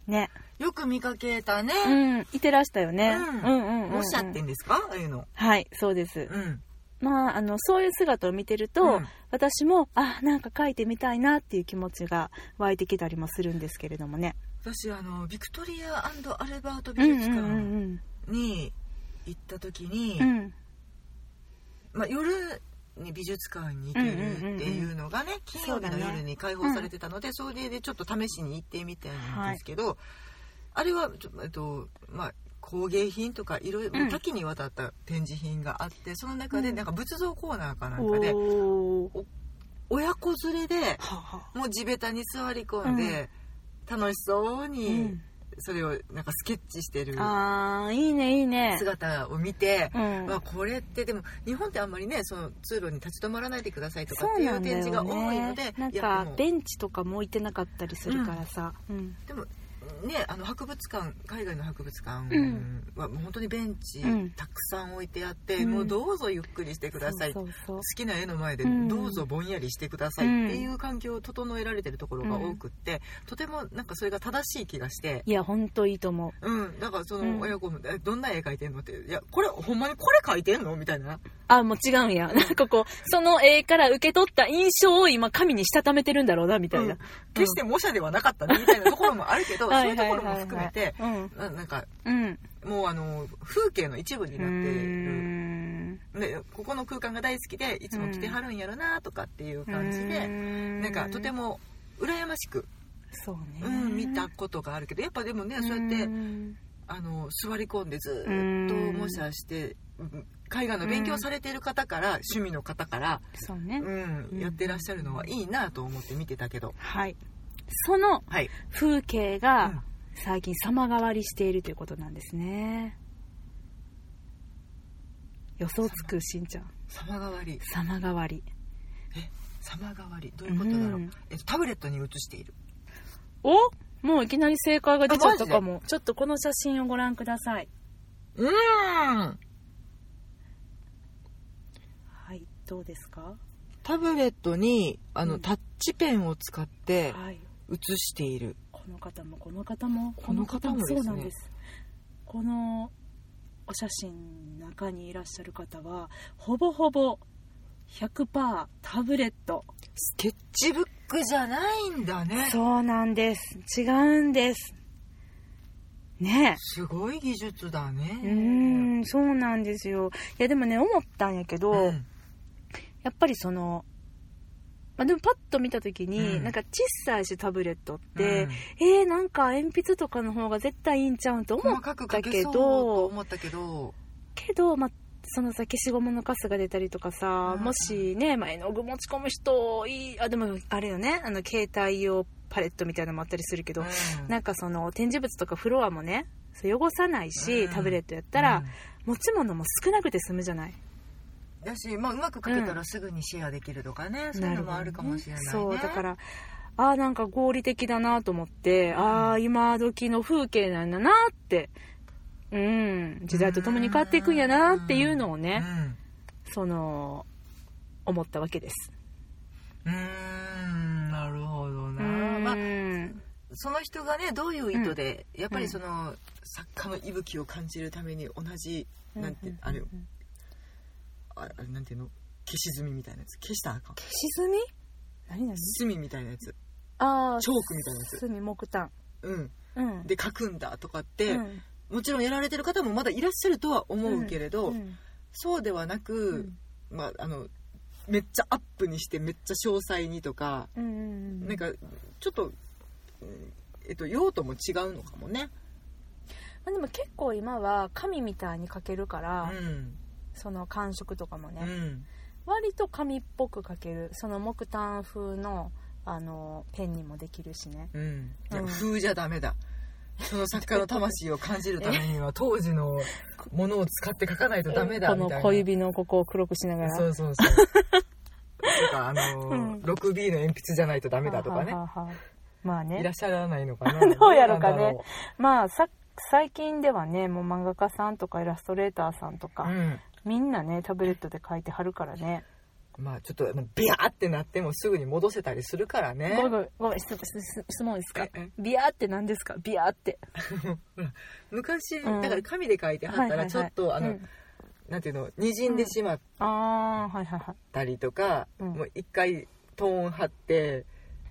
Speaker 1: ね。
Speaker 2: よく見かけたね、
Speaker 1: うん、いてらしたよね。
Speaker 2: うん
Speaker 1: うんうんうん、うん。
Speaker 2: 模写ってんですか？ああいうの
Speaker 1: はい、そうです。
Speaker 2: うん
Speaker 1: まあ、あの、そういう姿を見てると、
Speaker 2: うん
Speaker 1: 私も、あ、なんか描いてみたいなっていう気持ちが湧いてきたりもするんですけれどもね。
Speaker 2: 私あのビクトリアアルバート美
Speaker 1: うんうん
Speaker 2: 術館、
Speaker 1: うんうん。
Speaker 2: に行った時に、
Speaker 1: うん。
Speaker 2: まあ、夜に美術館に行けるっていうのがね、金曜日の夜に開放されてたのでそ,、れでちょっと試しに行ってみたんですけど、あれはちょえっとまあ工芸品とかいろいろ
Speaker 1: うん。
Speaker 2: 多岐にわたった展示品があってその中でなんか仏像コーナーかなんかで親子連れでもう地べたに座り込んで、楽しそう
Speaker 1: う
Speaker 2: に
Speaker 1: ん。
Speaker 2: それをなんかスケッチしてる。
Speaker 1: いいね。いいね。
Speaker 2: 姿を見て、
Speaker 1: うん。
Speaker 2: まあ、これってでも日本ってあんまりねその通路に立ち止まらないでくださいとか
Speaker 1: そ
Speaker 2: っていう展示が多いので
Speaker 1: ねなん
Speaker 2: いやでも
Speaker 1: かベンチとかも置いてなかったりするからさ、うん。
Speaker 2: でもねあの博物館海外の博物館
Speaker 1: うん。
Speaker 2: はもう本当にベンチ
Speaker 1: うん。
Speaker 2: たくさん置いてあって、
Speaker 1: うん。
Speaker 2: もうどうぞゆっくりしてください、
Speaker 1: そうそうそう。
Speaker 2: 好きな絵の前で
Speaker 1: うん。
Speaker 2: どうぞぼんやりしてくださいっていう環境を整えられてるところが多くって、とてもなんかそれが正しい気がして。
Speaker 1: いやほんといいと思
Speaker 2: う。ん、だからそ
Speaker 1: うん。
Speaker 2: の親子も、えどんな絵描いてんのって「いやこれほんまにこれ描いてんの?」みたいな。
Speaker 1: うあもう違うんや。なんかこうその絵から受け取った印象を今紙にしたためてるんだろうなみたいな、
Speaker 2: うん。決して模写ではなかったねみたいなところもあるけどそう (laughs) いうところも含めて
Speaker 1: うん。
Speaker 2: ななんか
Speaker 1: うん。
Speaker 2: もうあの風景の一部になって
Speaker 1: うー
Speaker 2: る
Speaker 1: ん。
Speaker 2: でここの空間が大好きでいつも来てはるんやろなとかっていう感じで
Speaker 1: ん。
Speaker 2: なんかとても羨ましく、
Speaker 1: そうね、
Speaker 2: うん、見たことがあるけどやっぱでもねそうやって
Speaker 1: ん
Speaker 2: あの座り込んでず
Speaker 1: うん
Speaker 2: っと模写してうん絵画の勉強されている方から趣味の方から、
Speaker 1: そうね、
Speaker 2: うん、やってらっしゃるのはいいなと思って見てたけど。
Speaker 1: はいその
Speaker 2: はい。
Speaker 1: 風景
Speaker 2: うん。
Speaker 1: が最近様変わりしているということなんですね。予想つくしんちゃん。
Speaker 2: 様変わり。
Speaker 1: 様変わり。
Speaker 2: 様変わり。どういうことだろう、
Speaker 1: うん。
Speaker 2: えっと、タブレットに映している。
Speaker 1: おもういきなり正解が出ちゃったかも。ちょっとこの写真をご覧ください。
Speaker 2: うん。
Speaker 1: はいどうですか？
Speaker 2: タブレットにあの、
Speaker 1: うん。
Speaker 2: タッチペンを使って
Speaker 1: はい
Speaker 2: 写している。
Speaker 1: この方もこの方も
Speaker 2: この方も
Speaker 1: そうなんです。このお写真の中にいらっしゃる方はほぼほぼ100%タブレット。
Speaker 2: スケッチブックじゃないんだね。
Speaker 1: そうなんです。違うんです。ね。
Speaker 2: すごい技術だね。
Speaker 1: えうーんそうなんですよ。いやでもね思ったんやけど、
Speaker 2: うん。
Speaker 1: やっぱりそのまあ、でもパッと見た時に、
Speaker 2: うん。
Speaker 1: なんか小さいしタブレットって、えー、なんか鉛筆とかの方が絶対いいんちゃうんと思ったけど
Speaker 2: 思ったけど。
Speaker 1: けど、まあ、そのさ消しゴムのカスが出たりとかさ、
Speaker 2: うん。
Speaker 1: もしね、まあ、絵の具持ち込む人いいあでもあれよねあの携帯用パレットみたいなのもあったりするけど、
Speaker 2: うん。
Speaker 1: なんかその展示物とかフロアもね汚さないし、
Speaker 2: うん。
Speaker 1: タブレットやったら、
Speaker 2: うん。
Speaker 1: 持ち物も少なくて済むじゃない
Speaker 2: だし、まあ、うまく描けたらすぐにシェアできるとかね、そういうのもあるかもしれないね。
Speaker 1: そうだからああなんか合理的だなと思って、ああ今時の風景なんだなってうん時代とともに変わっていくんやなっていうのをね、その思ったわけです。
Speaker 2: うんうーんなるほどな、
Speaker 1: うん。
Speaker 2: まあその人がねどういう意図で、やっぱりその作家の息吹を感じるために同じ、なんてあれああれなんていうの？消し墨みたいなやつ。消したらあかん。
Speaker 1: 消し墨？何何？
Speaker 2: 墨みたいなやつ。
Speaker 1: ああ
Speaker 2: チョークみたいなやつ。
Speaker 1: 墨木炭。
Speaker 2: うん。
Speaker 1: うん。
Speaker 2: で書くんだとかって、
Speaker 1: うん。
Speaker 2: もちろんやられてる方もまだいらっしゃるとは思うけれど、
Speaker 1: うん。
Speaker 2: そうではなく、まああのめっちゃアップにしてめっちゃ詳細にとか、
Speaker 1: うんうんうん
Speaker 2: なんかちょっと、うんえっと、用途も違うのかもね。
Speaker 1: まあでも結構今は紙みたいに書けるから、
Speaker 2: うん
Speaker 1: その感触とかもね、
Speaker 2: うん。
Speaker 1: 割と紙っぽく書ける。その木炭風のあのペンにもできるしね。
Speaker 2: うん、風じゃダメだ。その作家の魂を感じるためには当時のものを使って書かないとダメだ
Speaker 1: こ
Speaker 2: みたいな。
Speaker 1: の小指のここを黒くしながら。
Speaker 2: そうそうそう。とかあのー
Speaker 1: うん。
Speaker 2: 6B の鉛筆じゃないとダメだとかね。
Speaker 1: まあ
Speaker 2: いら
Speaker 1: ね
Speaker 2: っしゃらないのかな。
Speaker 1: どうやろうかね。まあさ最近ではねもう漫画家さんとかイラストレーターさんとか、
Speaker 2: うん
Speaker 1: みんなねタブレットで書いてはるからね。
Speaker 2: まあちょっとビヤーってなってもすぐに戻せたりするからね。
Speaker 1: ごめんごめん質問ですか？
Speaker 2: ええ？
Speaker 1: ビアーって何ですか？ビアーって。(laughs)
Speaker 2: 昔、
Speaker 1: うん。
Speaker 2: だから紙で書いてはったらちょっと、あの、
Speaker 1: うん。
Speaker 2: なんていうのにじんでしまっ
Speaker 1: ああはいはいはい。
Speaker 2: たりとか、
Speaker 1: うん
Speaker 2: もう一回トーン貼って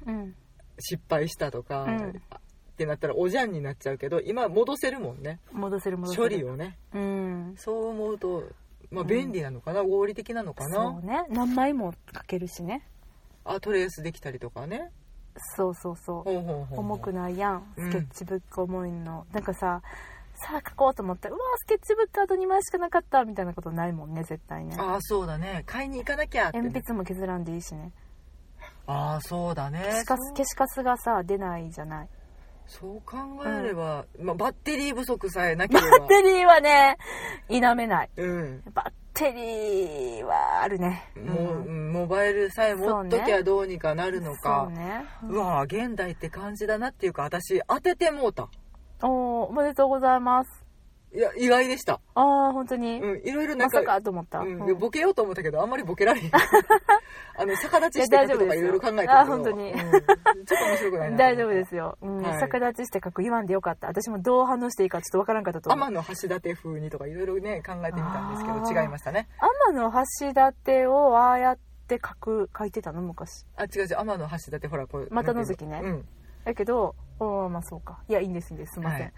Speaker 1: うん
Speaker 2: 失敗したとか、
Speaker 1: うん
Speaker 2: っってなったらおじゃんになっちゃうけど今戻せるもんね。
Speaker 1: 戻せる戻せる。
Speaker 2: 処理をね。
Speaker 1: うん。
Speaker 2: そう思うとまあ
Speaker 1: うん。
Speaker 2: 便利なのかな、合理的なのか
Speaker 1: そ
Speaker 2: な
Speaker 1: うね。何枚も書けるしね。
Speaker 2: あトレースできたりとかね。
Speaker 1: そうそうそう。重くないやん。
Speaker 2: うん。
Speaker 1: スケッチブック重いの、なんかささあ書こうと思ったらうわスケッチブックあと2枚しかなかったみたいなことないもんね絶対ね。
Speaker 2: ああそうだね。買いに行かなきゃってね、
Speaker 1: 鉛筆も削らんでいいしね。
Speaker 2: ああそうだね。
Speaker 1: 消しカス消しカスがさ出ないじゃない
Speaker 2: そう考えれば、まあ、バッテリー不足さえなければ。
Speaker 1: バッテリーはね否めない。
Speaker 2: うん。
Speaker 1: バッテリーはあるね。
Speaker 2: もう、
Speaker 1: ん
Speaker 2: うん。モバイルさえ持っときゃどうにかなるのか。
Speaker 1: そうね。
Speaker 2: うわ現代って感じだなっていうか私当ててもうた。
Speaker 1: おーおめでとうございます
Speaker 2: いや意外でした。
Speaker 1: ああ本当に、
Speaker 2: うんいろいろなんか
Speaker 1: まさかと思った、
Speaker 2: うん
Speaker 1: うん。
Speaker 2: ボケようと思ったけどあんまりボケられへん。(laughs) あの逆立ちして書くとかいろいろ考えたけど
Speaker 1: あ本当に。
Speaker 2: うん。ちょっと面白くないな
Speaker 1: 大丈夫ですよ、うん。
Speaker 2: はい。
Speaker 1: 逆立ちして書く言わんでよかった。私もどう反応していいかちょっとわからんかったと思う。
Speaker 2: 天の橋立風にとかいろいろね考えてみたんですけど違いましたね。
Speaker 1: 天の橋立をああやって書く書いてたの昔
Speaker 2: あ違う違う天の橋立ほらこう
Speaker 1: 股のぞきね
Speaker 2: うん
Speaker 1: だけどおーまあそうか。いやいいんですいいんです。すいません、
Speaker 2: はい。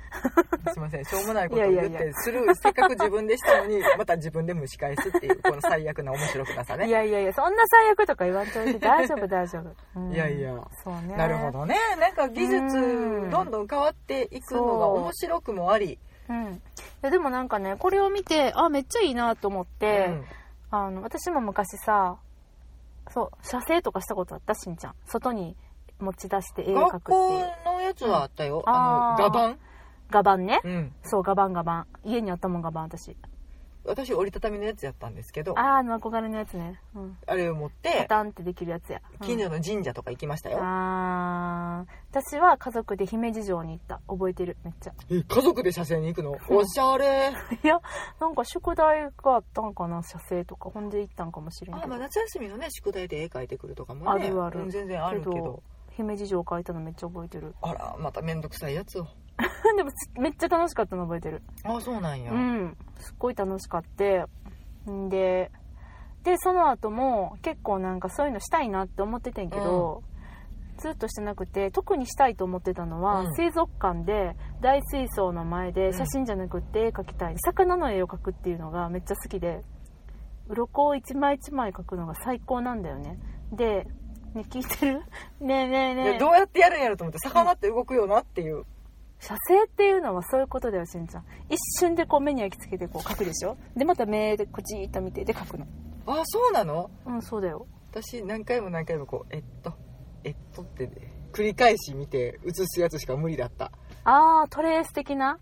Speaker 2: すいません。しょうもないことを言っ
Speaker 1: いやいや。いや
Speaker 2: てする。せっかく自分でしたのに (laughs) また自分で蒸し返すっていうこの最悪な面白くなさね。
Speaker 1: いやいやいやそんな最悪とか言わんといて。大丈夫大丈夫、うん。
Speaker 2: いやいや。
Speaker 1: そうね。
Speaker 2: なるほどね。なんか技術
Speaker 1: うん。
Speaker 2: どんどん変わっていくのが
Speaker 1: そう。
Speaker 2: 面白くもあり。
Speaker 1: うん。いやでもなんかねこれを見てあめっちゃいいなと思って、
Speaker 2: うん。
Speaker 1: あの私も昔さそう写生とかしたことあったしんちゃん。外に持ち出して絵を描くって
Speaker 2: 学校のやつはあったよ、
Speaker 1: うん。
Speaker 2: あの画板
Speaker 1: 画板ね、
Speaker 2: うん。
Speaker 1: そう画板画板家にあったもん画板私。
Speaker 2: 私折りたたみのやつやったんですけど。
Speaker 1: あーあの憧れのやつね。うん。
Speaker 2: あれを持っ
Speaker 1: パ
Speaker 2: て
Speaker 1: タンってできるやつや、うん。
Speaker 2: 近所の神社とか行きましたよ、
Speaker 1: あー。私は家族で姫路城に行った。覚えてる？めっちゃ。
Speaker 2: え家族で写生に行くの？
Speaker 1: う。ん
Speaker 2: おしゃれ。(laughs)
Speaker 1: いやなんか宿題があったんかな？写生とか。ほんで行ったんかもしれんけど。
Speaker 2: あまあ夏休みのね宿題で絵描いてくるとかもね。
Speaker 1: あるある。
Speaker 2: うん全然あるけど
Speaker 1: 姫路城描いたのめっちゃ覚えてる。
Speaker 2: あらまた面倒くさいやつを。(laughs)
Speaker 1: でもすめっちゃ楽しかったの覚えてる。
Speaker 2: あそうなんや、
Speaker 1: うん。すっごい楽しかって。んででその後も結構なんかそういうのしたいなって思っててんけど、ずっとしてなくて特にしたいと思ってたのは、
Speaker 2: うん。
Speaker 1: 水族館で大水槽の前で
Speaker 2: うん。
Speaker 1: 写真じゃなくって絵描きたい、魚の絵を描くっていうのがめっちゃ好きで鱗を一枚一枚描くのが最高なんだよね。でね聞いてる？(laughs) ねえねえねえ。
Speaker 2: でどうやってやるんやろと思って魚って動くよなっていう、
Speaker 1: 写生っていうのはそういうことだよしんちゃん。一瞬でこう目に焼き付けてこう描くでしょ？でまた目でこじーっと見てで描くの。
Speaker 2: あそうなの？
Speaker 1: うんそうだよ。
Speaker 2: 私何回も何回もこうえっとえっとって、繰り返し見て写すやつしか無理だった。
Speaker 1: ああトレース的な？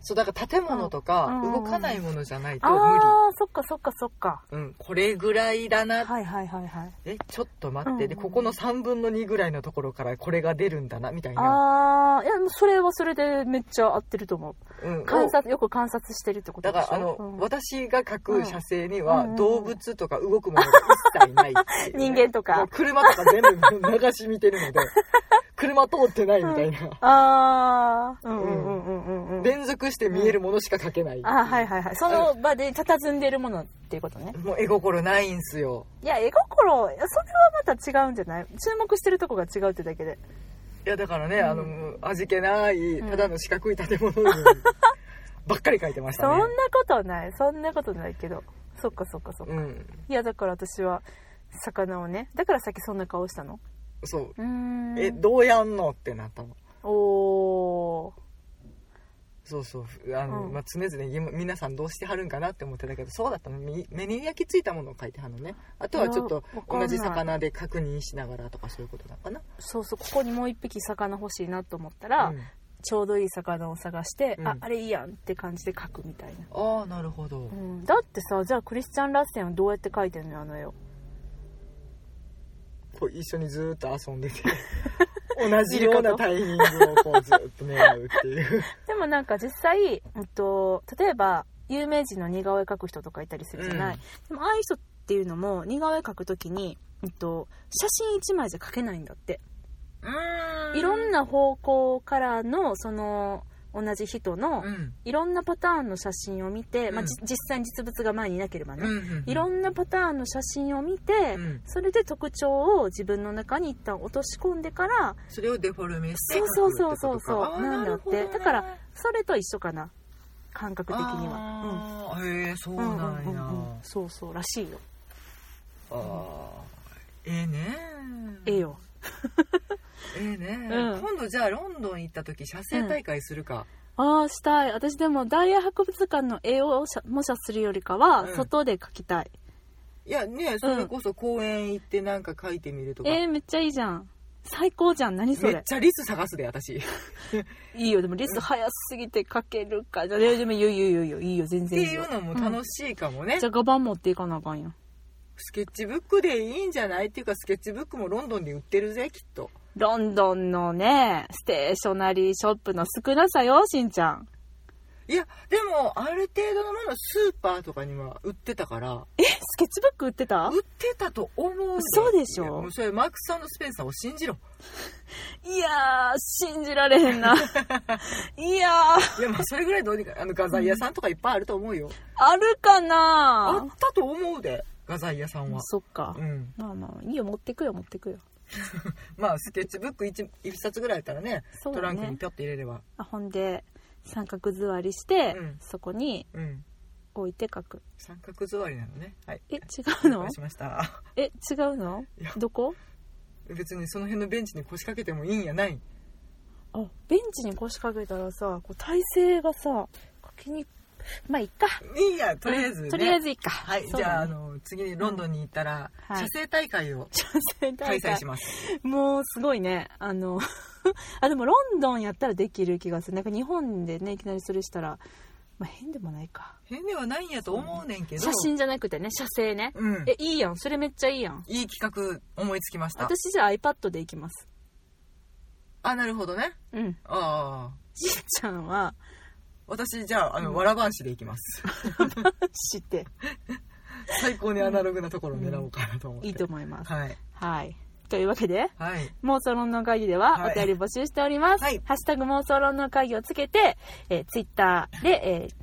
Speaker 2: そうだから建物とか
Speaker 1: うん。
Speaker 2: 動かないものじゃないと
Speaker 1: あ
Speaker 2: 無
Speaker 1: あそっかそっかそっか。
Speaker 2: 理うん。これぐらいだな。
Speaker 1: はいはいはいはい。
Speaker 2: えちょっと待って、
Speaker 1: うん。
Speaker 2: でここの3分の2ぐらいのところからこれが出るんだなみたいな、
Speaker 1: ああいやそれはそれでめっちゃ合ってると思う。
Speaker 2: うん、
Speaker 1: 観察よく観察してるってこと
Speaker 2: だからあの、
Speaker 1: うん。
Speaker 2: 私が描く写生には
Speaker 1: うん。
Speaker 2: 動物とか動くものが一切ないいうね、(laughs)
Speaker 1: 人間とか。
Speaker 2: 車とか全部流し見てるので (laughs) 車通ってないみたいな、
Speaker 1: ああうんうんうんうんうん。うん。
Speaker 2: 連続して見えるものしか描けない、
Speaker 1: あーはいはいはい。その場で佇んでるものっていうことね。
Speaker 2: もう絵心ないんすよ。
Speaker 1: いや絵心それはまた違うんじゃない？注目してるとこが違うってだけで。
Speaker 2: いやだからね、
Speaker 1: うん。
Speaker 2: あの味気ない
Speaker 1: うん。
Speaker 2: ただの四角い建物に (laughs) ばっかり描いてましたね。
Speaker 1: そんなことない。そんなことないけど。そっかそっかそっか、
Speaker 2: うん。
Speaker 1: いやだから私は魚をね。だからさっきそんな顔したの？
Speaker 2: そう。えどうやんの？ってなったの。
Speaker 1: おー
Speaker 2: そうそうあの、
Speaker 1: うん。
Speaker 2: まあ、常々今皆さんどうしてはるんかなって思ってたけどそうだったの。目目に焼き付いたものを描いてはるのね。あとはちょっと同じ魚で確認しながらとかそういうことなのかな。
Speaker 1: そうそうここにもう一匹魚欲しいなと思ったら、
Speaker 2: うん
Speaker 1: ちょうどいい魚を探して、
Speaker 2: うん
Speaker 1: ああれいいやんって感じで描くみたいな、
Speaker 2: ああなるほど、
Speaker 1: うん、だってさじゃあクリスチャン・ラッセンはどうやって描いてんのよあの絵を。
Speaker 2: こう一緒にずーっと遊んでて (laughs) 同じようなタイミングをこうずっと狙うっていう。(laughs)
Speaker 1: でもなんか実際、うんと、例えば有名人の似顔絵描く人とかいたりするじゃない、
Speaker 2: うん。
Speaker 1: でもああいう人っていうのも似顔絵描くときに、うんと、写真1枚じゃ描けないんだって。いろんな方向からのその同じ人の
Speaker 2: うん。
Speaker 1: いろんなパターンの写真を見て、まあ、
Speaker 2: うん。
Speaker 1: じ実際に実物が前にいなければね、
Speaker 2: うんうん
Speaker 1: いろんなパターンの写真を見て、
Speaker 2: うん。
Speaker 1: それで特徴を自分の中に一旦落とし込んでから
Speaker 2: それをデフォルメして
Speaker 1: そうそうそうそうそうなんだって。
Speaker 2: ね。
Speaker 1: だからそれと一緒かな。感覚的には。
Speaker 2: あーへえそう
Speaker 1: うんうん
Speaker 2: なん
Speaker 1: うんうん
Speaker 2: や
Speaker 1: うん。そうそうらしいよ。
Speaker 2: あーええね。
Speaker 1: ええよ
Speaker 2: ええね、
Speaker 1: うん。
Speaker 2: 今度じゃあロンドン行った時写生大会するか、
Speaker 1: ああしたい。私でも大英博物館の絵を写模写するよりかは
Speaker 2: うん。
Speaker 1: 外で描きたい、
Speaker 2: いやねそれこそ公園行ってなんか書いてみるとか、
Speaker 1: えー、めっちゃいいじゃん。最高じゃん。何そ
Speaker 2: めっ
Speaker 1: れ
Speaker 2: ちゃリス探すで私。(laughs)
Speaker 1: いいよ。でもリス早すぎて描けるか。じゃあでもいいよいいよいいよ。いいよ。いいよ。全
Speaker 2: って
Speaker 1: 然いいよ
Speaker 2: いうのも楽しいかもね、
Speaker 1: じゃあガバン持っていかなあかんやん
Speaker 2: スケッチブックでいいんじゃない？っていうかスケッチブックもロンドンで売ってるぜきっと
Speaker 1: ロンドンのねステーショナリーショップの少なさよしんちゃん。
Speaker 2: いやでもある程度のものスーパーとかには売ってたから。
Speaker 1: えスケッチブック売ってた？
Speaker 2: 売ってたと思うで
Speaker 1: そうでしょ。
Speaker 2: うそれマークス・スペンサーを信じろ。(laughs)
Speaker 1: いやー信じられへんな。(laughs) いやー。
Speaker 2: いやまあそれぐらいどうにかあの画材屋さんとかいっぱいあると思うよ。
Speaker 1: あるか
Speaker 2: あ
Speaker 1: な
Speaker 2: ったと思うで画材屋さんは。
Speaker 1: そっか。
Speaker 2: うん。
Speaker 1: まあまあいいよ持ってくよ持ってくよ (laughs)
Speaker 2: まあスケッチブック 1, 一冊ぐらいやったらね
Speaker 1: ね。
Speaker 2: トランクにピョって入れれば。
Speaker 1: あほんで三角座りして、
Speaker 2: うん。
Speaker 1: そこに
Speaker 2: うん。
Speaker 1: 置いて書く。
Speaker 2: 三角座りなのね。はい。
Speaker 1: え違うの？
Speaker 2: しました。
Speaker 1: え違うの？どこ？
Speaker 2: 別にその辺のベンチに腰掛けてもいいんやない。
Speaker 1: あベンチに腰掛けたらさこう体勢がさ書きにまあいっか。
Speaker 2: いいやとりあえず、ね。
Speaker 1: とりあえずいいか。
Speaker 2: はい、
Speaker 1: ね。
Speaker 2: じゃああの次にロンドンに行ったら、
Speaker 1: はい
Speaker 2: 写生大会を開催します。
Speaker 1: もうすごいね。あの (laughs) あでもロンドンやったらできる気がする。なんか日本でねいきなりそれしたらまあ変でもないか。
Speaker 2: 変ではないんやと思うねんけど。
Speaker 1: 写真じゃなくてね写生ね。
Speaker 2: うん。
Speaker 1: えいいやん。それめっちゃいいやん。
Speaker 2: いい企画思いつきました。
Speaker 1: 私じゃあ iPad で行きます。
Speaker 2: あなるほどね。
Speaker 1: うん。
Speaker 2: ああ
Speaker 1: じいちゃんは
Speaker 2: 私じゃああの、
Speaker 1: うん。
Speaker 2: わらばんしで行きます。
Speaker 1: 知って
Speaker 2: 最高にアナログなところを狙おうかなと思って、
Speaker 1: いいと思います。
Speaker 2: はい。
Speaker 1: はい。というわけで
Speaker 2: はい。
Speaker 1: 妄想論の会議では
Speaker 2: はい。
Speaker 1: お便り募集しております。
Speaker 2: はい。
Speaker 1: ハッシュタグ妄想論の会議をつけて、えー、ツイッターで、えー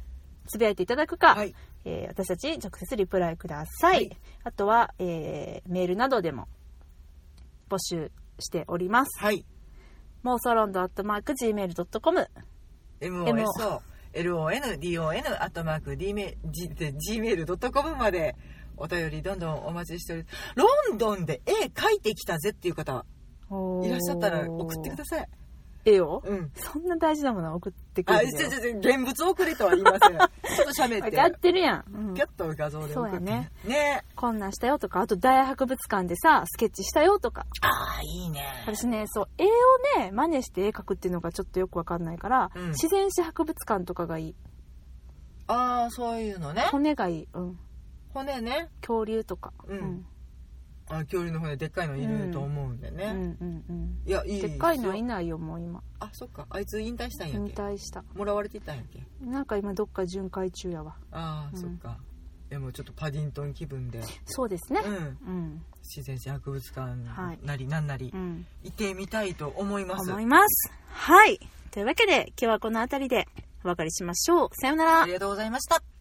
Speaker 1: つぶやいていただくか、
Speaker 2: はい。
Speaker 1: えー私たち直接リプライください。
Speaker 2: はい。
Speaker 1: あとは、えーメールなどでも募集しております。
Speaker 2: はい。
Speaker 1: 妄想論ドアットマーク Gmail.com
Speaker 2: MOSO LONDON アットマーク Gmail.com までお便りどんどんお待ちしておりロンドンで絵描いてきたぜっていう方いらっしゃったら送ってください。
Speaker 1: 絵を？
Speaker 2: うん
Speaker 1: そんな大事なものを送ってく
Speaker 2: あ、
Speaker 1: るんだよ
Speaker 2: ちょちょ現物送れとは言いません。ちょっと喋って。
Speaker 1: 分かってるやん。うん
Speaker 2: ピャッと画像で送って。
Speaker 1: そうやね。
Speaker 2: ね
Speaker 1: こんなんしたよとか、あと大博物館でさ、スケッチしたよとか。
Speaker 2: ああ、いいね。
Speaker 1: 私ねそう絵をね真似して絵描くっていうのがちょっとよくわかんないから、
Speaker 2: うん
Speaker 1: 自然史博物館とかがいい
Speaker 2: ああ、そういうのね。
Speaker 1: 骨がいい、うん、
Speaker 2: 骨ね。
Speaker 1: 恐竜とか、
Speaker 2: うんあ恐竜の骨でっかいのいると思うんでね。
Speaker 1: うんうんうん
Speaker 2: いや、いい
Speaker 1: でっかいの
Speaker 2: い
Speaker 1: いないよもう今
Speaker 2: あ、そっか。あいつ引退したんやっ
Speaker 1: 引
Speaker 2: け。
Speaker 1: 退した
Speaker 2: もらわれてたんやっけ？
Speaker 1: なんか今どっか巡回中やわ
Speaker 2: ああ、
Speaker 1: うん
Speaker 2: そっか。でもちょっとパディントン気分で、
Speaker 1: そうですね
Speaker 2: うん。
Speaker 1: うん
Speaker 2: 自然史博物
Speaker 1: はい
Speaker 2: 館なりなんなり
Speaker 1: うん
Speaker 2: 行ってみたいと思います。
Speaker 1: 思いますはいというわけで今日はこの辺りでお別れしましょうさようなら
Speaker 2: ありがとうございました。